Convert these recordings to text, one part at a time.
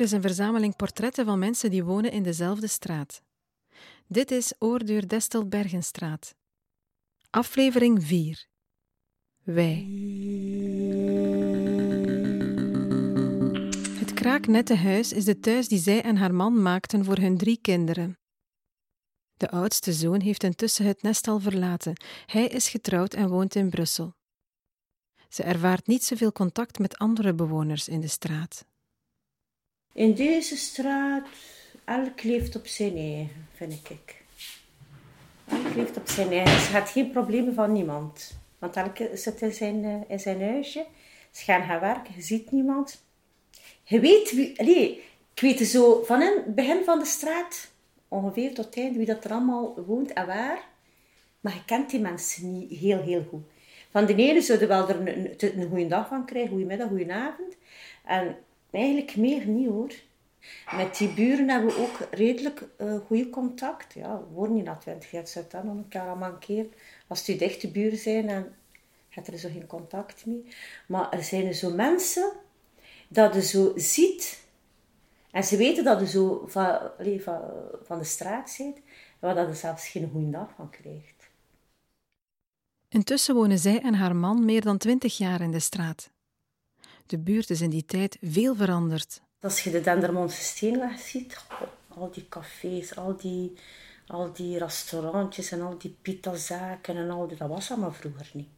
Is een verzameling portretten van mensen die wonen in dezelfde straat. Dit is Oorduur Destelbergenstraat. Aflevering 4. Wij. Het kraaknette huis is de thuis die zij en haar man maakten voor hun drie kinderen. De oudste zoon heeft intussen het nest al verlaten. Hij is getrouwd en woont in Brussel. Ze ervaart niet zoveel contact met andere bewoners in de straat. In deze straat, elk leeft op zijn eigen, vind ik. Elk leeft op zijn eigen. Ze had geen problemen van niemand. Want elke zit in zijn, eh, in zijn huisje. Ze gaan gaan werken, je ziet niemand. Je weet wie... Allee, ik weet zo van het begin van de straat, ongeveer tot het einde, wie dat er allemaal woont en waar. Maar je kent die mensen niet heel, heel goed. Van de ene zouden wel er een, een, een goede dag van krijgen, goedemiddag, goedenavond. En eigenlijk meer niet hoor. Met die buren hebben we ook redelijk uh, goede contact. Ja, we wonen niet na 20 jaar, zit dan keer allemaal een keer. Als die dichte buren zijn, dan heb je er zo geen contact mee. Maar er zijn zo mensen dat je zo ziet en ze weten dat je zo van, van, van de straat zit, waar dat je zelfs geen goede dag van krijgt. Intussen wonen zij en haar man meer dan twintig jaar in de straat. De buurt is in die tijd veel veranderd. Als je de Dendermondse Steenweg ziet, al die cafés, al die, al die restaurantjes en al die pitazaken en al die, dat was allemaal vroeger niet.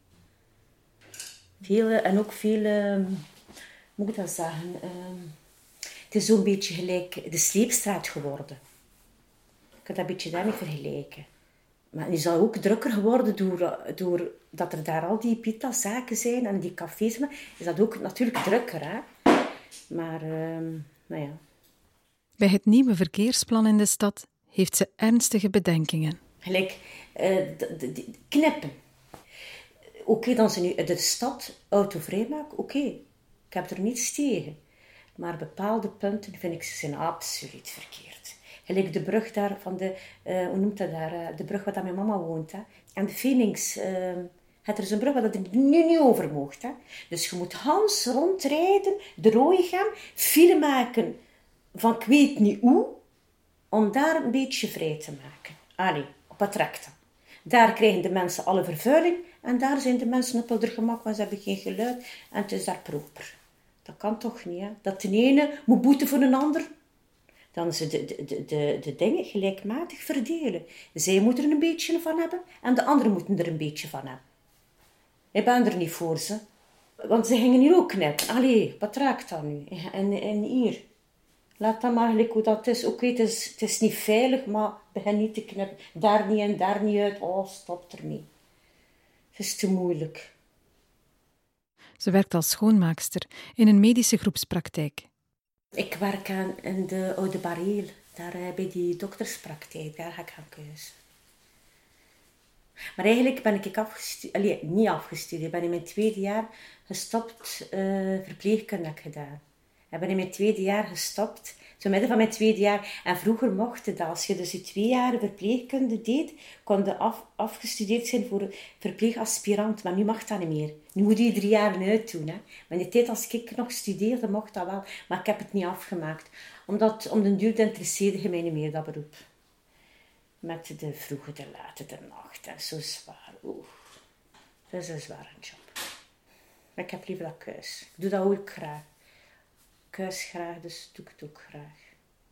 Vele, en ook veel, hoe moet ik dat zeggen, ehm, het is zo'n beetje gelijk de sleepstraat geworden. Ik kan dat een beetje daarmee vergelijken. Maar die is ook drukker geworden door, door dat er daar al die pita-zaken zijn en die cafés. Is dat ook natuurlijk drukker, hè? Maar, uh, nou ja. Bij het nieuwe verkeersplan in de stad heeft ze ernstige bedenkingen. Gelijk uh, de, knippen. Oké, dan ze nu de stad autovrij maken, oké. Ik heb er niets tegen. Maar bepaalde punten vind ik ze zijn absoluut verkeerd. Gelijk de brug daar van de, uh, hoe noemt dat daar? Uh, de brug waar mijn mama woont. Hè? En de Phoenix, het er is een brug waar dat nu niet over mocht. Hè? Dus je moet Hans rondrijden, de gaan, file maken van ik weet niet hoe, om daar een beetje vrij te maken. Allee, op het tracten. Daar krijgen de mensen alle vervuiling en daar zijn de mensen op hun gemak, want ze hebben geen geluid en het is daar proper. Dat kan toch niet, hè? Dat de ene moet boeten voor een ander, dan ze de, de, de, de dingen gelijkmatig verdelen. Zij moeten er een beetje van hebben en de anderen moeten er een beetje van hebben. Ik ben er niet voor ze. Want ze gingen hier ook knippen. Allee, wat raakt dat nu? En, en hier. Laat dat maar gelijk hoe dat is. Oké, het, is, het is niet veilig, maar begin niet te knippen. Daar niet en daar niet uit. Oh, stop ermee. Het is te moeilijk. Ze werkt als schoonmaakster in een medische groepspraktijk. Ik werk aan in de Oude Bareel, daar uh, bij die dokterspraktijk, daar ga ik aan keus. Maar eigenlijk ben ik afgestudeerd, niet afgestudeerd, ik ben in mijn tweede jaar gestopt uh, verpleegkunde gedaan. Ik ben in mijn tweede jaar gestopt zo midden van mijn tweede jaar. En vroeger mocht dat. Als je dus twee jaar verpleegkunde deed, kon je af, afgestudeerd zijn voor verpleegaspirant. Maar nu mag dat niet meer. Nu moet je drie jaar uit doen. Hè. Maar in de tijd als ik nog studeerde, mocht dat wel. Maar ik heb het niet afgemaakt. Omdat om de duur interesseerde je mij niet meer, dat beroep. Met de vroege, de late, de nacht. En zo zwaar. Oeh. Dat is een zware job. Maar ik heb liever dat keus. Ik doe dat ook graag huis graag, dus doe ik het ook graag.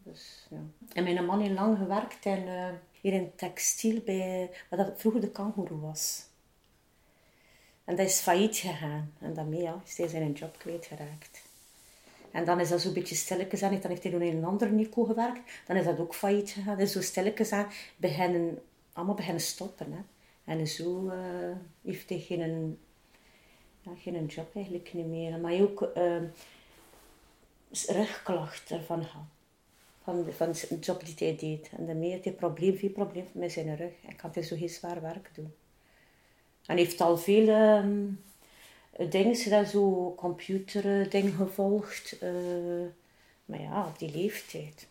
Dus, ja. En mijn man heeft lang gewerkt en, uh, hier in textiel bij wat dat vroeger de kangoeroe was. En dat is failliet gegaan. En daarmee ja, is hij zijn job kwijtgeraakt. En dan is dat zo'n beetje stilletjes aan. Dan heeft hij nog in een ander Nico gewerkt. Dan is dat ook failliet gegaan. Dus zo stilletjes aan beginnen, allemaal beginnen stoppen. Hè. En zo uh, heeft hij geen, ja, geen job eigenlijk niet meer. Maar ook... Uh, rugklachten ervan had. Van, van de job die hij deed. En daarmee had hij probleem, veel probleem met zijn rug. En kan hij zo heel zwaar werk doen. En heeft al veel um, dingen zo computerdingen gevolgd. Uh, maar ja, op die leeftijd.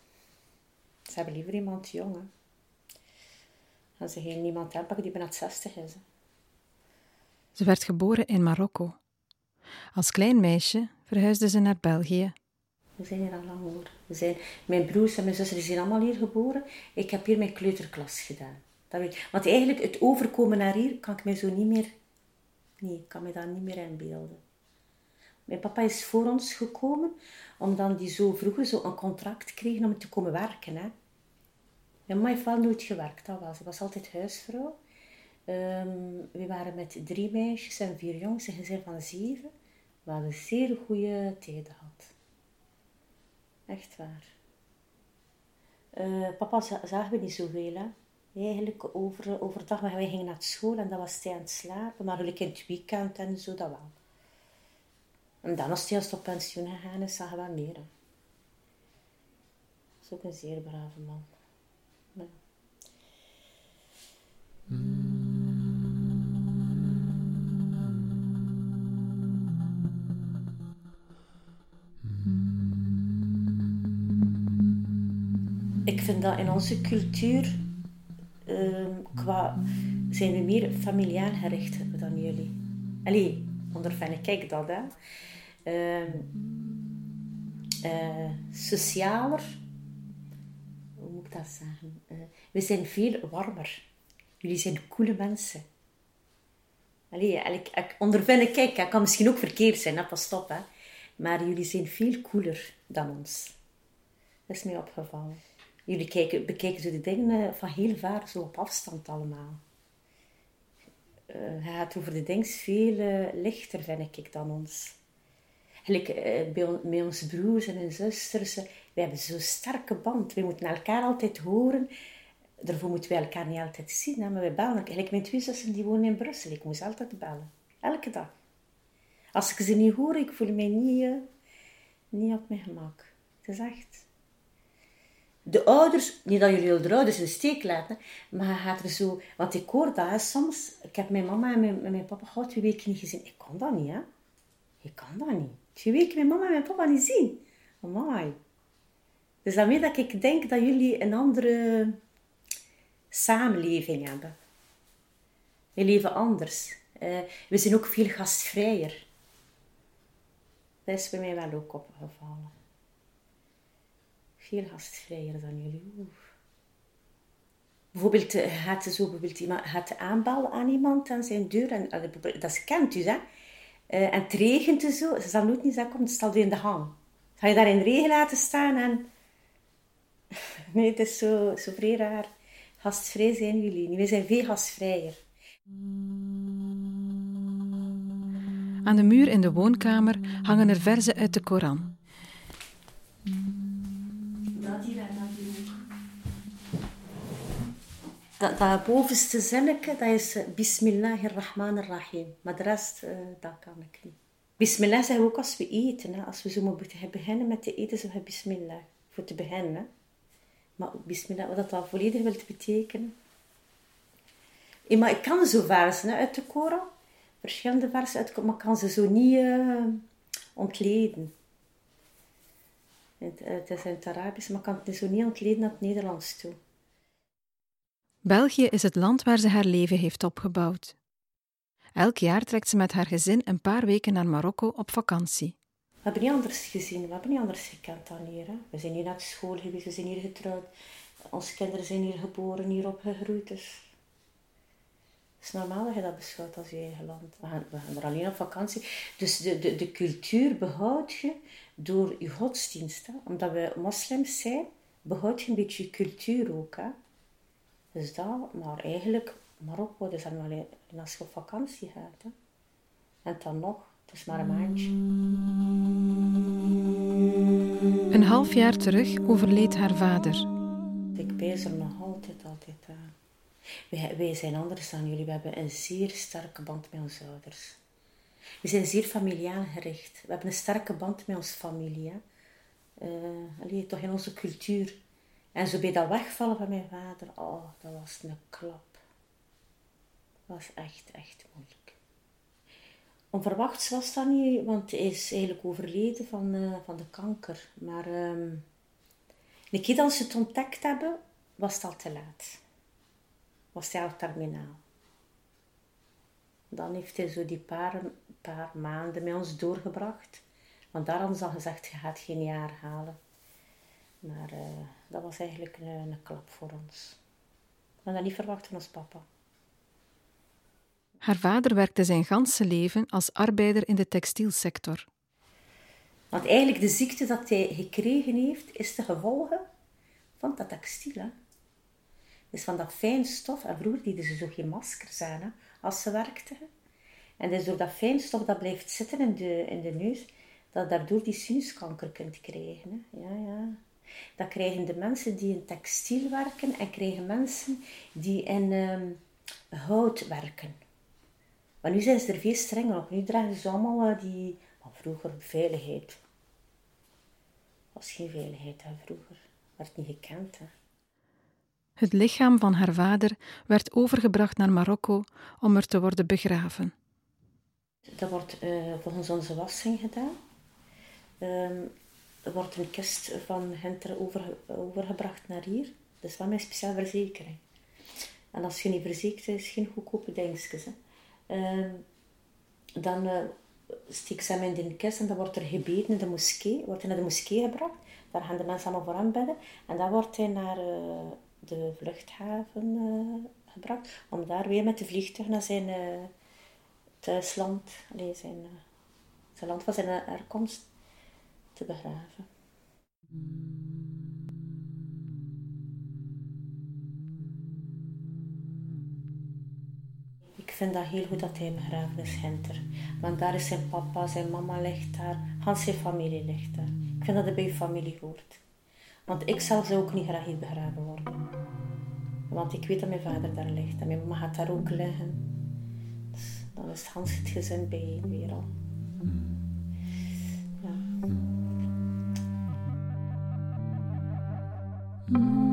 Ze hebben liever iemand jong. Hè. Als ze geen iemand aanpakken die bijna 60 is. Ze werd geboren in Marokko. Als klein meisje verhuisde ze naar België We zijn hier al lang hoor. We zijn, mijn broers en mijn zussen zijn allemaal hier geboren. Ik heb hier mijn kleuterklas gedaan. Dat weet, want eigenlijk het overkomen naar hier kan ik mij zo niet meer... Nee, ik kan me dat niet meer inbeelden. Mijn papa is voor ons gekomen, omdat hij zo vroeger zo een contract kreeg om te komen werken. Hè. Mijn mama heeft wel nooit gewerkt, dat was. Ze was altijd huisvrouw. Um, we waren met drie meisjes en vier jongens, een gezin van zeven. We hadden zeer goede tijden gehad. Echt waar. Uh, papa zagen we niet zoveel, hè. Eigenlijk over, overdag, maar wij gingen naar school en dat was hij aan het slapen. Maar gelukkig in het weekend en zo, dat wel. En dan als hij als op pensioen gegaan is, zagen we meer. Hè. Dat is ook een zeer brave man. Ik vind dat in onze cultuur uh, qua, zijn we meer familiaal gericht dan jullie. Allee, ondervind ik dat, hè. Uh, socialer, hoe moet ik dat zeggen? Uh, we zijn veel warmer. Jullie zijn coole mensen. Allee, ik, ik ondervind ik, kijk, dat kan misschien ook verkeerd zijn, dat pas stop, hè. Maar jullie zijn veel cooler dan ons. Dat is mij opgevallen. Jullie kijken, bekijken zo de dingen van heel ver, zo op afstand allemaal. Uh, hij gaat over de dingen veel uh, lichter, vind ik, dan ons. Gelijk uh, bij, met onze broers en zusters, we hebben zo'n sterke band. We moeten elkaar altijd horen. Daarvoor moeten we elkaar niet altijd zien, hè, maar we bellen. Gelijk mijn twee zussen die wonen in Brussel, ik moest altijd bellen. Elke dag. Als ik ze niet hoor, ik voel me niet, niet op mijn gemak. Het is echt de ouders, niet dat jullie de ouders in de steek laten, maar gaat er zo, want ik hoor dat soms, ik heb mijn mama en mijn, mijn papa al twee weken niet gezien. Ik kan dat niet, hè. Ik kan dat niet. Twee weken mijn mama en mijn papa niet zien. Amai. Dus daarmee dat ik denk dat jullie een andere samenleving hebben. We leven anders. Uh, we zijn ook veel gastvrijer. Dat is bij mij wel ook opgevallen veel gastvrijer dan jullie. Bijvoorbeeld, gaat eh, zo bijvoorbeeld gaat aan iemand aan zijn deur. En, dat kent u, hè. Uh, en het regent en zo. Ze zal nooit niet zeggen, het staat in de hang. Ga je daar in regen laten staan en... nee, het is zo, zo vrij raar. Gastvrij zijn jullie. We zijn veel gastvrijer. Aan de muur in de woonkamer hangen er verzen uit de Koran. Dat, dat bovenste zinnetje, dat is uh, Bismillahirrahmanirrahim. Maar de rest, uh, dat kan ik niet. Bismillah zeggen we ook als we eten. Hè. Als we zo moeten beginnen met te eten, zeggen we Bismillah. Voor te beginnen. Maar Bismillah, wat dat volledig wil betekenen. Ja, maar ik kan zo versen uit de Koran. Verschillende versen uit maar ik kan ze zo niet uh, ontleden. Het, het, is in het Arabisch, maar ik kan het zo niet ontleden naar het Nederlands toe. België is het land waar ze haar leven heeft opgebouwd. Elk jaar trekt ze met haar gezin een paar weken naar Marokko op vakantie. We hebben niet anders gezien, we hebben niet anders gekend dan hier. Hè. We zijn hier naar school geweest, we zijn hier getrouwd. Onze kinderen zijn hier geboren, hier opgegroeid. Dus het is normaal dat je dat beschouwt als je eigen land. We gaan, we gaan er alleen op vakantie. Dus de, de, de cultuur behoud je door je godsdienst. Omdat we moslims zijn, behoud je een beetje je cultuur ook. Hè. Dus dat, maar eigenlijk, Marokko, dat is dan wel als je op vakantie gaat. Hè. En dan nog, het is maar een maandje. Een half jaar terug overleed haar vader. Ik pees er nog altijd, altijd aan. Wij, wij zijn anders dan jullie. We hebben een zeer sterke band met onze ouders. We zijn zeer familiaal gericht. We hebben een sterke band met onze familie. Hè. Uh, toch in onze cultuur. En zo bij dat wegvallen van mijn vader, oh, dat was een klap. Dat was echt, echt moeilijk. Onverwachts was dat niet, want hij is eigenlijk overleden van, uh, van de kanker. Maar um, een keer dat ze het ontdekt hebben, was het al te laat. Was hij al terminaal. Dan heeft hij zo die paar, paar maanden met ons doorgebracht. Want daar hadden ze al gezegd, je gaat geen jaar halen. Maar uh, dat was eigenlijk een, een, klap voor ons. We hadden dat niet verwacht van ons papa. Haar vader werkte zijn ganse leven als arbeider in de textielsector. Want eigenlijk de ziekte dat hij gekregen heeft, is de gevolgen van dat textiel. Hè? Dus van dat fijn stof. En vroeger deden ze zo geen maskers aan hè, als ze werkten. En dus door dat fijn stof dat blijft zitten in de, in de neus, dat daardoor die sinuskanker kunt krijgen. Hè. Ja, ja. Dat krijgen de mensen die in textiel werken en krijgen mensen die in ehm, hout werken. Maar nu zijn ze er veel strenger op. Nu dragen ze allemaal uh, die... Maar vroeger veiligheid. was geen veiligheid hè, vroeger. Werd niet gekend. Hè. Het lichaam van haar vader werd overgebracht naar Marokko om er te worden begraven. Dat wordt uh, volgens onze wassing gedaan. Um, er wordt een kist van Henter over, overgebracht naar hier. Dat is wel mijn speciale verzekering. En als je niet verzekerd is, geen goedkope dingetjes. Uh, dan uh, ze hem in de kist en dan wordt er gebeden in de moskee. Wordt hij naar de moskee gebracht. Daar gaan de mensen allemaal voor hem bidden. En dan wordt hij naar uh, de vluchthaven uh, gebracht. Om daar weer met de vliegtuig naar zijn thuisland, nee, zijn, zijn land van zijn herkomst, te begraven. Ik vind dat heel goed dat hij begraven is, Hinter. Want daar is zijn papa, zijn mama ligt daar, Hans zijn familie ligt daar. Ik vind dat hij bij je familie hoort. Want ik zal ze ook niet graag hier begraven worden. Want ik weet dat mijn vader daar ligt en mijn mama gaat daar ook liggen. Dus dan is Hans het gezin bijeen weer al. Thank Mm-hmm.